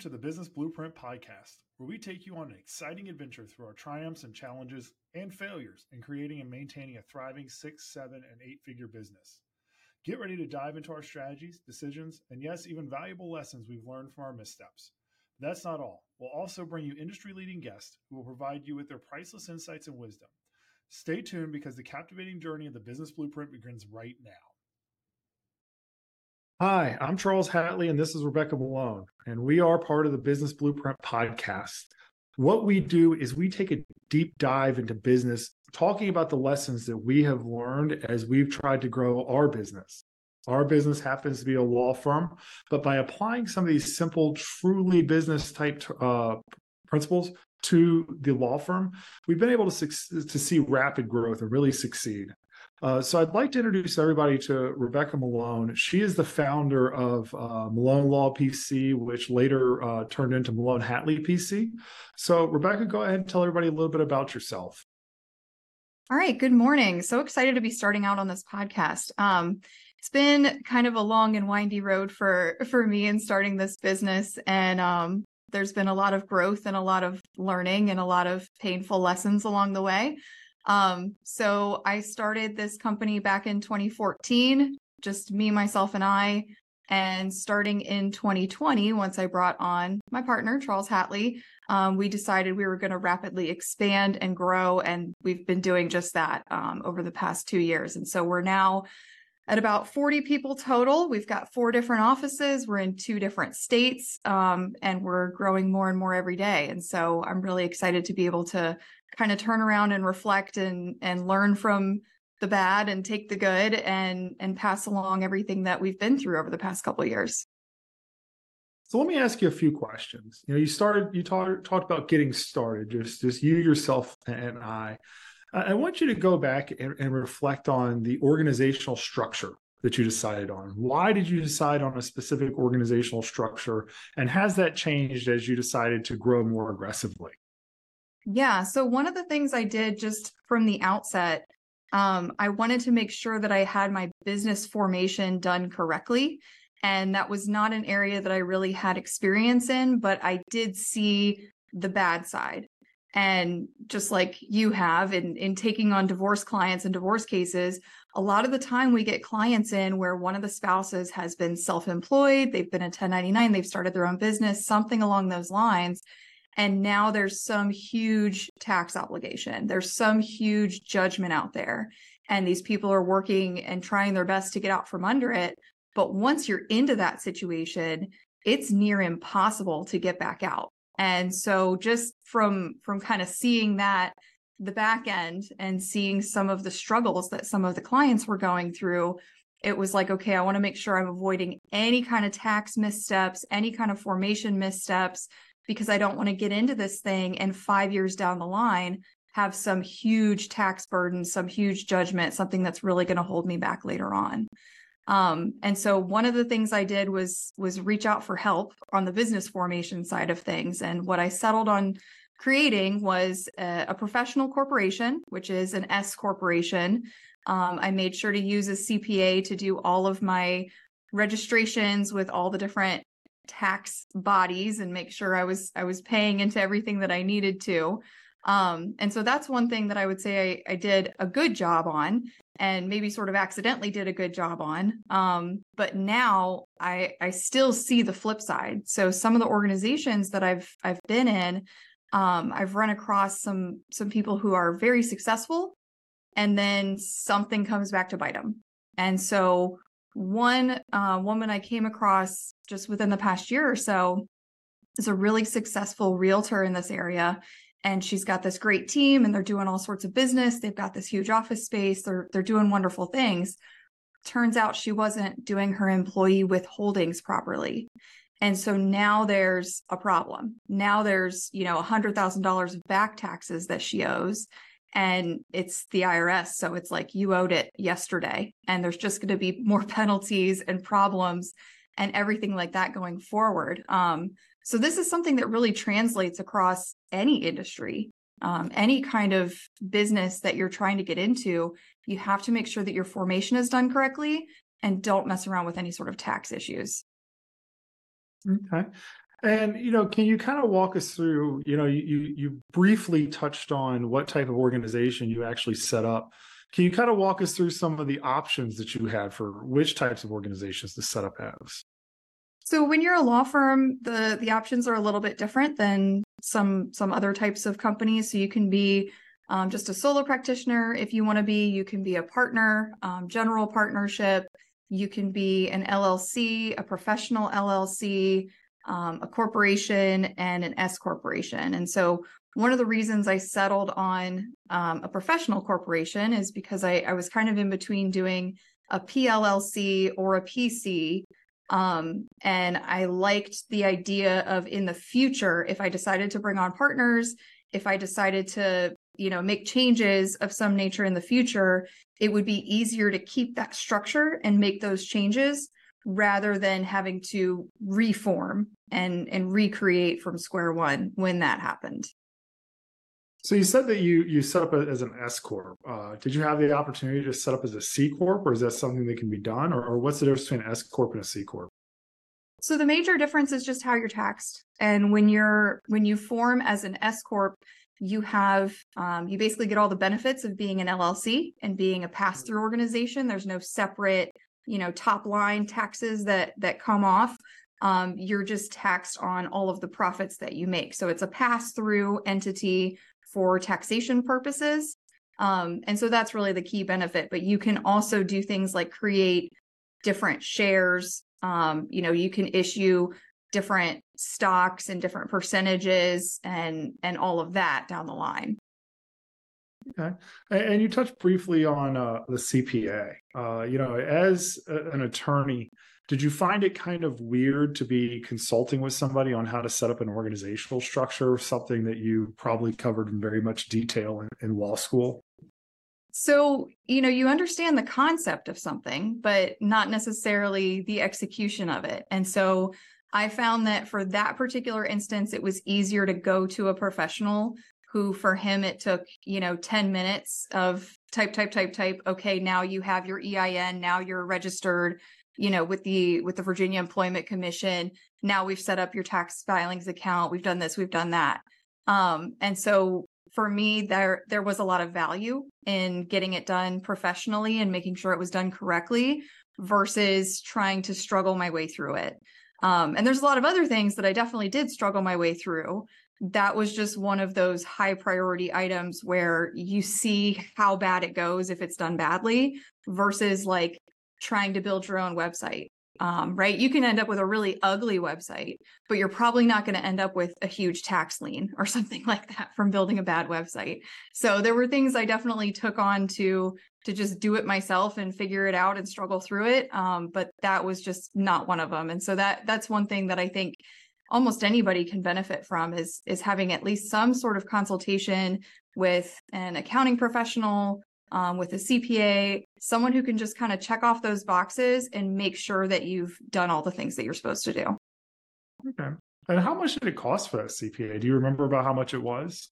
to the Business Blueprint Podcast, where we take you on an exciting adventure through our triumphs and challenges and failures in creating and maintaining a thriving six, seven, and eight figure business. Get ready to dive into our strategies, decisions, and yes, even valuable lessons we've learned from our missteps. But that's not all. We'll also bring you industry leading guests who will provide you with their priceless insights and wisdom. Stay tuned because the captivating journey of the Business Blueprint begins right now. Hi, I'm Charles Hatley, and this is Rebecca Melone, and we are part of the Business Blueprint podcast. What we do is we take a deep dive into business, talking about the lessons that we have learned as we've tried to grow our business. Our business happens to be a law firm, but by applying some of these simple, truly business type uh, principles to the law firm, we've been able to, to see rapid growth and really succeed. Uh, so I'd like to introduce everybody to Rebecca Melone. She is the founder of uh, Melone Law PC, which later uh, turned into Melone Hatley PC. So Rebecca, go ahead and tell everybody a little bit about yourself. All right. Good morning. So excited to be starting out on this podcast. Um, it's been kind of a long and windy road for for me in starting this business, and um, there's been a lot of growth and a lot of learning and a lot of painful lessons along the way. Um, so I started this company back in 2014, just me, myself, and I. And starting in 2020, once I brought on my partner, Charles Hatley, um, we decided we were going to rapidly expand and grow. And we've been doing just that um, over the past two years. And so we're now at about 40 people total. We've got four different offices. We're in two different states, um, and we're growing more and more every day. And so I'm really excited to be able to kind of turn around and reflect and and learn from the bad and take the good and and pass along everything that we've been through over the past couple of years. So let me ask you a few questions. You know, you started, you talked talked about getting started, just just you yourself and I. I want you to go back and, and reflect on the organizational structure that you decided on. Why did you decide on a specific organizational structure, and has that changed as you decided to grow more aggressively? Yeah. So one of the things I did just from the outset, um, I wanted to make sure that I had my business formation done correctly. And that was not an area that I really had experience in, but I did see the bad side. And just like you have in, in taking on divorce clients and divorce cases, a lot of the time we get clients in where one of the spouses has been self employed, they've been a 1099, they've started their own business, something along those lines. And now there's some huge tax obligation. There's some huge judgment out there. And these people are working and trying their best to get out from under it. But once you're into that situation, it's near impossible to get back out. And so just from from kind of seeing that the back end and seeing some of the struggles that some of the clients were going through, it was like, okay, I want to make sure I'm avoiding any kind of tax missteps, any kind of formation missteps, because I don't want to get into this thing and five years down the line have some huge tax burden, some huge judgment, something that's really going to hold me back later on. Um, and so one of the things I did was was reach out for help on the business formation side of things. And what I settled on creating was a, a professional corporation, which is an S corporation. Um, I made sure to use a CPA to do all of my registrations with all the different tax bodies and make sure I was I was paying into everything that I needed to. Um, and so that's one thing that I would say I, I, did a good job on and maybe sort of accidentally did a good job on. Um, but now I I still see the flip side. So some of the organizations that I've I've been in, um, I've run across some some people who are very successful and then something comes back to bite them. And so one uh, woman I came across just within the past year or so is a really successful realtor in this area. And she's got this great team and they're doing all sorts of business. They've got this huge office space. They're, they're doing wonderful things. Turns out she wasn't doing her employee withholdings properly. And so now there's a problem. Now there's, you know, $100,000 of back taxes that she owes and it's the IRS. So it's like you owed it yesterday, and there's just going to be more penalties and problems and everything like that going forward. Um, so this is something that really translates across any industry, um, any kind of business that you're trying to get into. You have to make sure that your formation is done correctly and don't mess around with any sort of tax issues. Okay. And you know, can you kind of walk us through? You know, you you briefly touched on what type of organization you actually set up. Can you kind of walk us through some of the options that you had for which types of organizations to set up as? So when you're a law firm, the the options are a little bit different than some some other types of companies. So you can be um, just a solo practitioner if you want to be. You can be a partner, um, general partnership. You can be an LLC, a professional LLC, um, a corporation, and an S corporation. And so, one of the reasons I settled on um, a professional corporation is because I, I, was kind of in between doing a PLLC or a PC. Um, and I liked the idea of in the future, if I decided to bring on partners, if I decided to, you know, make changes of some nature in the future, it would be easier to keep that structure and make those changes rather than having to reform and and recreate from square one when that happened. So you said that you you set up as an S corp. Uh, did you have the opportunity to set up as a C corp, or is that something that can be done, or, or what's the difference between an S corp and a C corp? So the major difference is just how you're taxed. And when you're when you form as an S corp, you have um, you basically get all the benefits of being an LLC and being a pass through organization. There's no separate you know top line taxes that that come off. Um, you're just taxed on all of the profits that you make. So it's a pass through entity for taxation purposes. Um, and so that's really the key benefit. But you can also do things like create different shares um, you know, you can issue different stocks and different percentages and and all of that down the line. Okay, and you touched briefly on uh, the CPA. Uh, you know, as a, an attorney, did you find it kind of weird to be consulting with somebody on how to set up an organizational structure, something that you probably covered in very much detail in, in law school? So, you know, you understand the concept of something, but not necessarily the execution of it. And so I found that for that particular instance, it was easier to go to a professional who, for him, it took, you know, 10 minutes of type, type, type, type. Okay, now you have your EIN. Now you're registered, you know, with the, with the Virginia Employment Commission. Now we've set up your tax filings account. We've done this, we've done that. Um, and so for me there there was a lot of value in getting it done professionally and making sure it was done correctly versus trying to struggle my way through it um, and there's a lot of other things that i definitely did struggle my way through that was just one of those high priority items where you see how bad it goes if it's done badly versus like trying to build your own website um, right? You can end up with a really ugly website, but you're probably not going to end up with a huge tax lien or something like that from building a bad website. So there were things I definitely took on to to just do it myself and figure it out and struggle through it. Um, but that was just not one of them. And so that that's one thing that I think almost anybody can benefit from is is having at least some sort of consultation with an accounting professional um, with a CPA, someone who can just kind of check off those boxes and make sure that you've done all the things that you're supposed to do. Okay. And how much did it cost for that CPA? Do you remember about how much it was?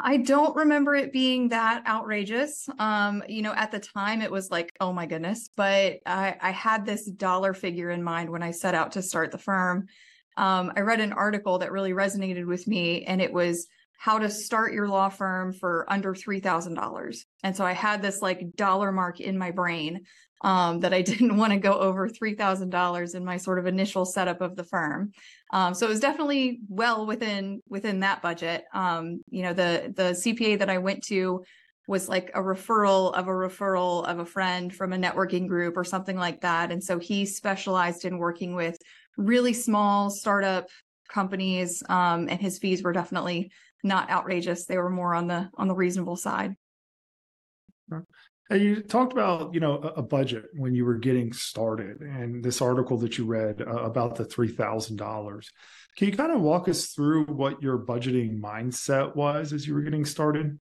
I don't remember it being that outrageous. Um, you know, at the time it was like, oh my goodness, but I, I had this dollar figure in mind when I set out to start the firm. Um, I read an article that really resonated with me, and it was how to start your law firm for under $3,000. And so I had this like dollar mark in my brain um, that I didn't want to go over $3,000 in my sort of initial setup of the firm. Um, so it was definitely well within within that budget. Um, you know, the the CPA that I went to was like a referral of a referral of a friend from a networking group or something like that. And so he specialized in working with really small startup companies um, and his fees were definitely not outrageous. They were more on the on the reasonable side. And you talked about you know a budget when you were getting started, and this article that you read uh, about the three thousand dollars. Can you kind of walk us through what your budgeting mindset was as you were getting started?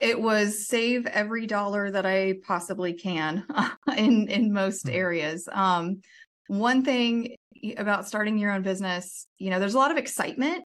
It was save every dollar that I possibly can in in most mm-hmm. areas. Um, one thing about starting your own business, you know, there's a lot of excitement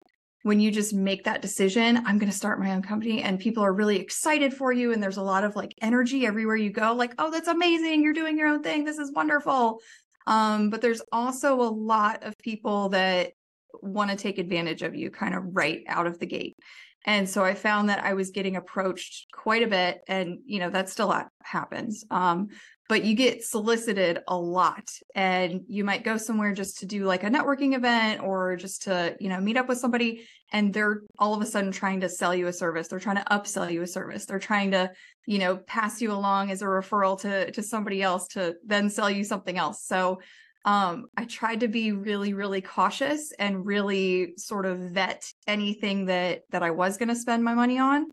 when you just make that decision, I'm going to start my own company and people are really excited for you. And there's a lot of like energy everywhere you go, like, oh, that's amazing. You're doing your own thing. This is wonderful. Um, but there's also a lot of people that want to take advantage of you kind of right out of the gate. And so I found that I was getting approached quite a bit. And, you know, that still happens. Um, but you get solicited a lot and you might go somewhere just to do like a networking event or just to, you know, meet up with somebody. And they're all of a sudden trying to sell you a service. They're trying to upsell you a service. They're trying to, you know, pass you along as a referral to, to somebody else to then sell you something else. So um, I tried to be really, really cautious and really sort of vet anything that that I was going to spend my money on.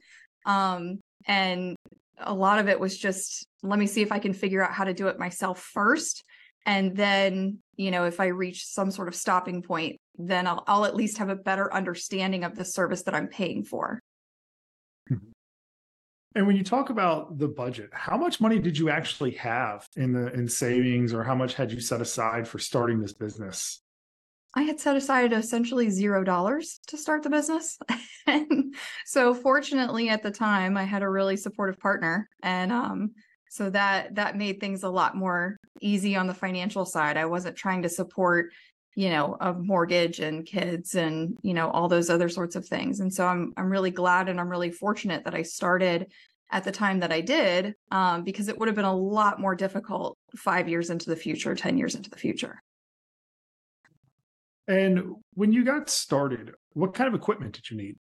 Um, and a lot of it was just let me see if I can figure out how to do it myself first, and then you know if I reach some sort of stopping point, then I'll, I'll at least have a better understanding of the service that I'm paying for. And when you talk about the budget, how much money did you actually have in the in savings or how much had you set aside for starting this business? I had set aside essentially zero dollars to start the business. and so fortunately at the time I had a really supportive partner and um so that that made things a lot more easy on the financial side. I wasn't trying to support you know a mortgage and kids and you know all those other sorts of things and so i'm i'm really glad and i'm really fortunate that i started at the time that i did um, because it would have been a lot more difficult five years into the future ten years into the future and when you got started what kind of equipment did you need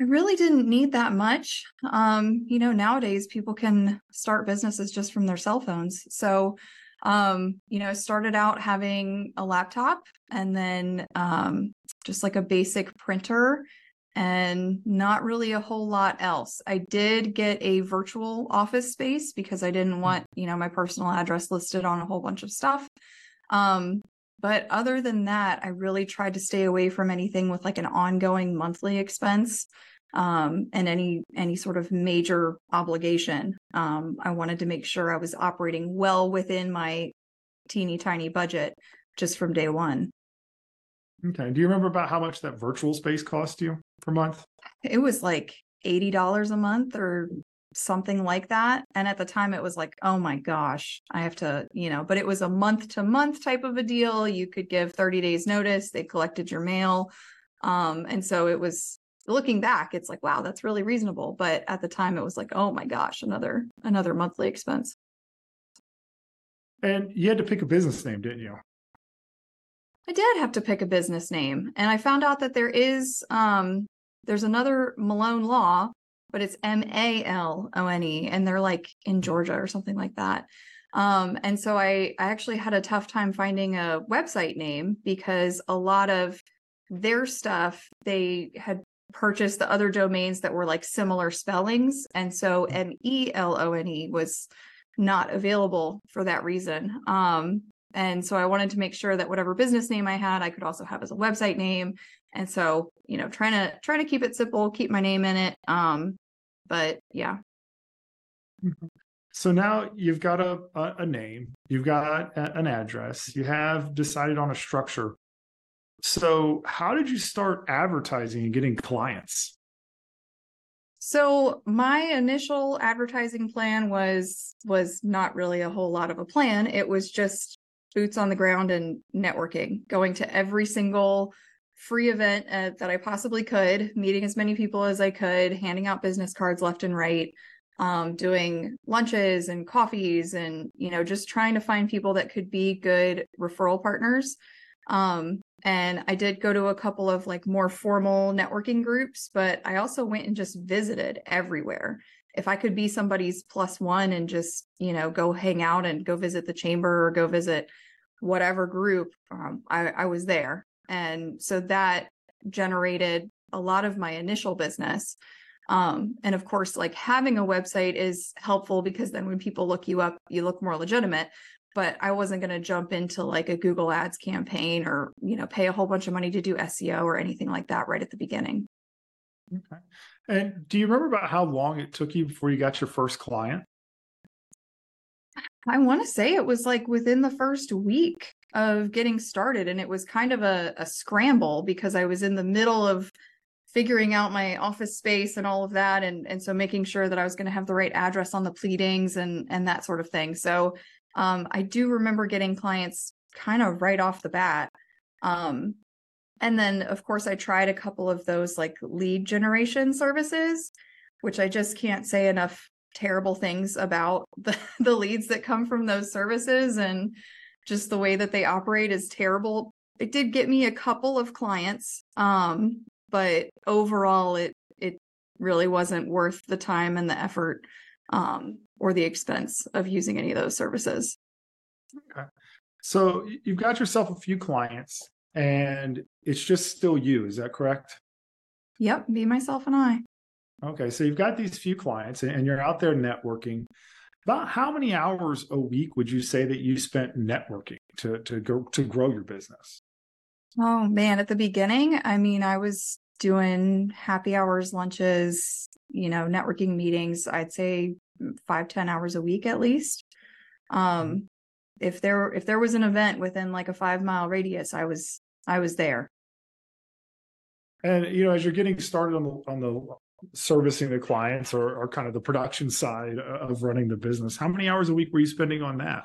I really didn't need that much. Um, you know, nowadays people can start businesses just from their cell phones. So um, you know, started out having a laptop and then um, just like a basic printer and not really a whole lot else. I did get a virtual office space because I didn't want, you know, my personal address listed on a whole bunch of stuff. Um, but other than that, I really tried to stay away from anything with like an ongoing monthly expense um, and any any sort of major obligation. Um, I wanted to make sure I was operating well within my teeny tiny budget just from day one. Okay. Do you remember about how much that virtual space cost you per month? It was like eighty dollars a month or something like that. And at the time, it was like, oh my gosh, I have to, you know. But it was a month to month type of a deal. You could give thirty days notice. They collected your mail. Um, and so it was looking back it's like wow that's really reasonable but at the time it was like oh my gosh another another monthly expense. And you had to pick a business name didn't you? I did have to pick a business name and i found out that there is um there's another malone law but it's m-a-l-o-n-e and they're like in georgia or something like that. Um and so i i actually had a tough time finding a website name because a lot of their stuff they had purchase the other domains that were like similar spellings. And so M E L O N E was not available for that reason. Um, and so I wanted to make sure that whatever business name I had, I could also have as a website name. And so, you know, trying to trying to keep it simple, keep my name in it. Um, but yeah. Mm-hmm. So now you've got a, a, a name, you've got a, an address, you have decided on a structure so, how did you start advertising and getting clients? So, my initial advertising plan was was not really a whole lot of a plan. It was just boots on the ground and networking, going to every single free event uh, that I possibly could, meeting as many people as I could, handing out business cards left and right, um, doing lunches and coffees, and you know, just trying to find people that could be good referral partners. Um, and I did go to a couple of like more formal networking groups, but I also went and just visited everywhere. If I could be somebody's plus one and just, you know, go hang out and go visit the chamber or go visit whatever group, um, I, I was there. And so that generated a lot of my initial business. Um, and of course, like having a website is helpful because then when people look you up, you look more legitimate but I wasn't going to jump into like a Google Ads campaign or, you know, pay a whole bunch of money to do SEO or anything like that right at the beginning. Okay. And do you remember about how long it took you before you got your first client? I want to say it was like within the first week of getting started. And it was kind of a, a scramble because I was in the middle of figuring out my office space and all of that and and so making sure that I was going to have the right address on the pleadings and and that sort of thing. So Um, I do remember getting clients kind of right off the bat. Um, and then, of course, I tried a couple of those like lead generation services, which I just can't say enough terrible things about the, the leads that come from those services. And just the way that they operate is terrible. It did get me a couple of clients, um, but overall, it it really wasn't worth the time and the effort um, or the expense of using any of those services. Okay. So you've got yourself a few clients and it's just still you. Is that correct? Yep. Me, myself, and I. Okay. So you've got these few clients and you're out there networking. About how many hours a week would you say that you spent networking to, to go to grow your business? Oh man, at the beginning, I mean, I was doing happy hours, lunches, you know, networking meetings, I'd say five ten hours a week at least. Um, if there if there was an event within like a five mile radius, I was I was there. And you know, as you're getting started on the on the servicing the clients or, or kind of the production side of running the business, how many hours a week were you spending on that?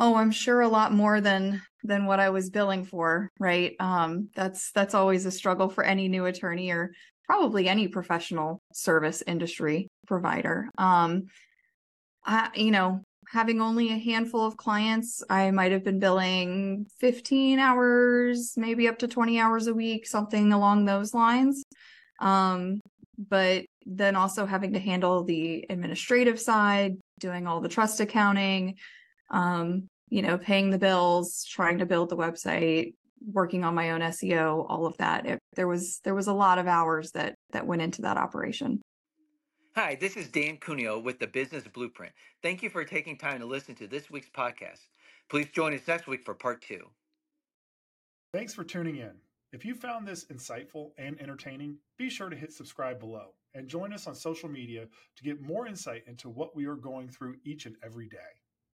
Oh, I'm sure a lot more than than what I was billing for, right? Um, that's that's always a struggle for any new attorney or probably any professional service industry provider. Um, I, you know, having only a handful of clients, I might have been billing 15 hours, maybe up to 20 hours a week, something along those lines. Um, but then also having to handle the administrative side, doing all the trust accounting, um, you know, paying the bills, trying to build the website, working on my own SEO, all of that. It, there was there was a lot of hours that that went into that operation. Hi, this is Dan Cuneo with the Business Blueprint. Thank you for taking time to listen to this week's podcast. Please join us next week for part two. Thanks for tuning in. If you found this insightful and entertaining, be sure to hit subscribe below and join us on social media to get more insight into what we are going through each and every day.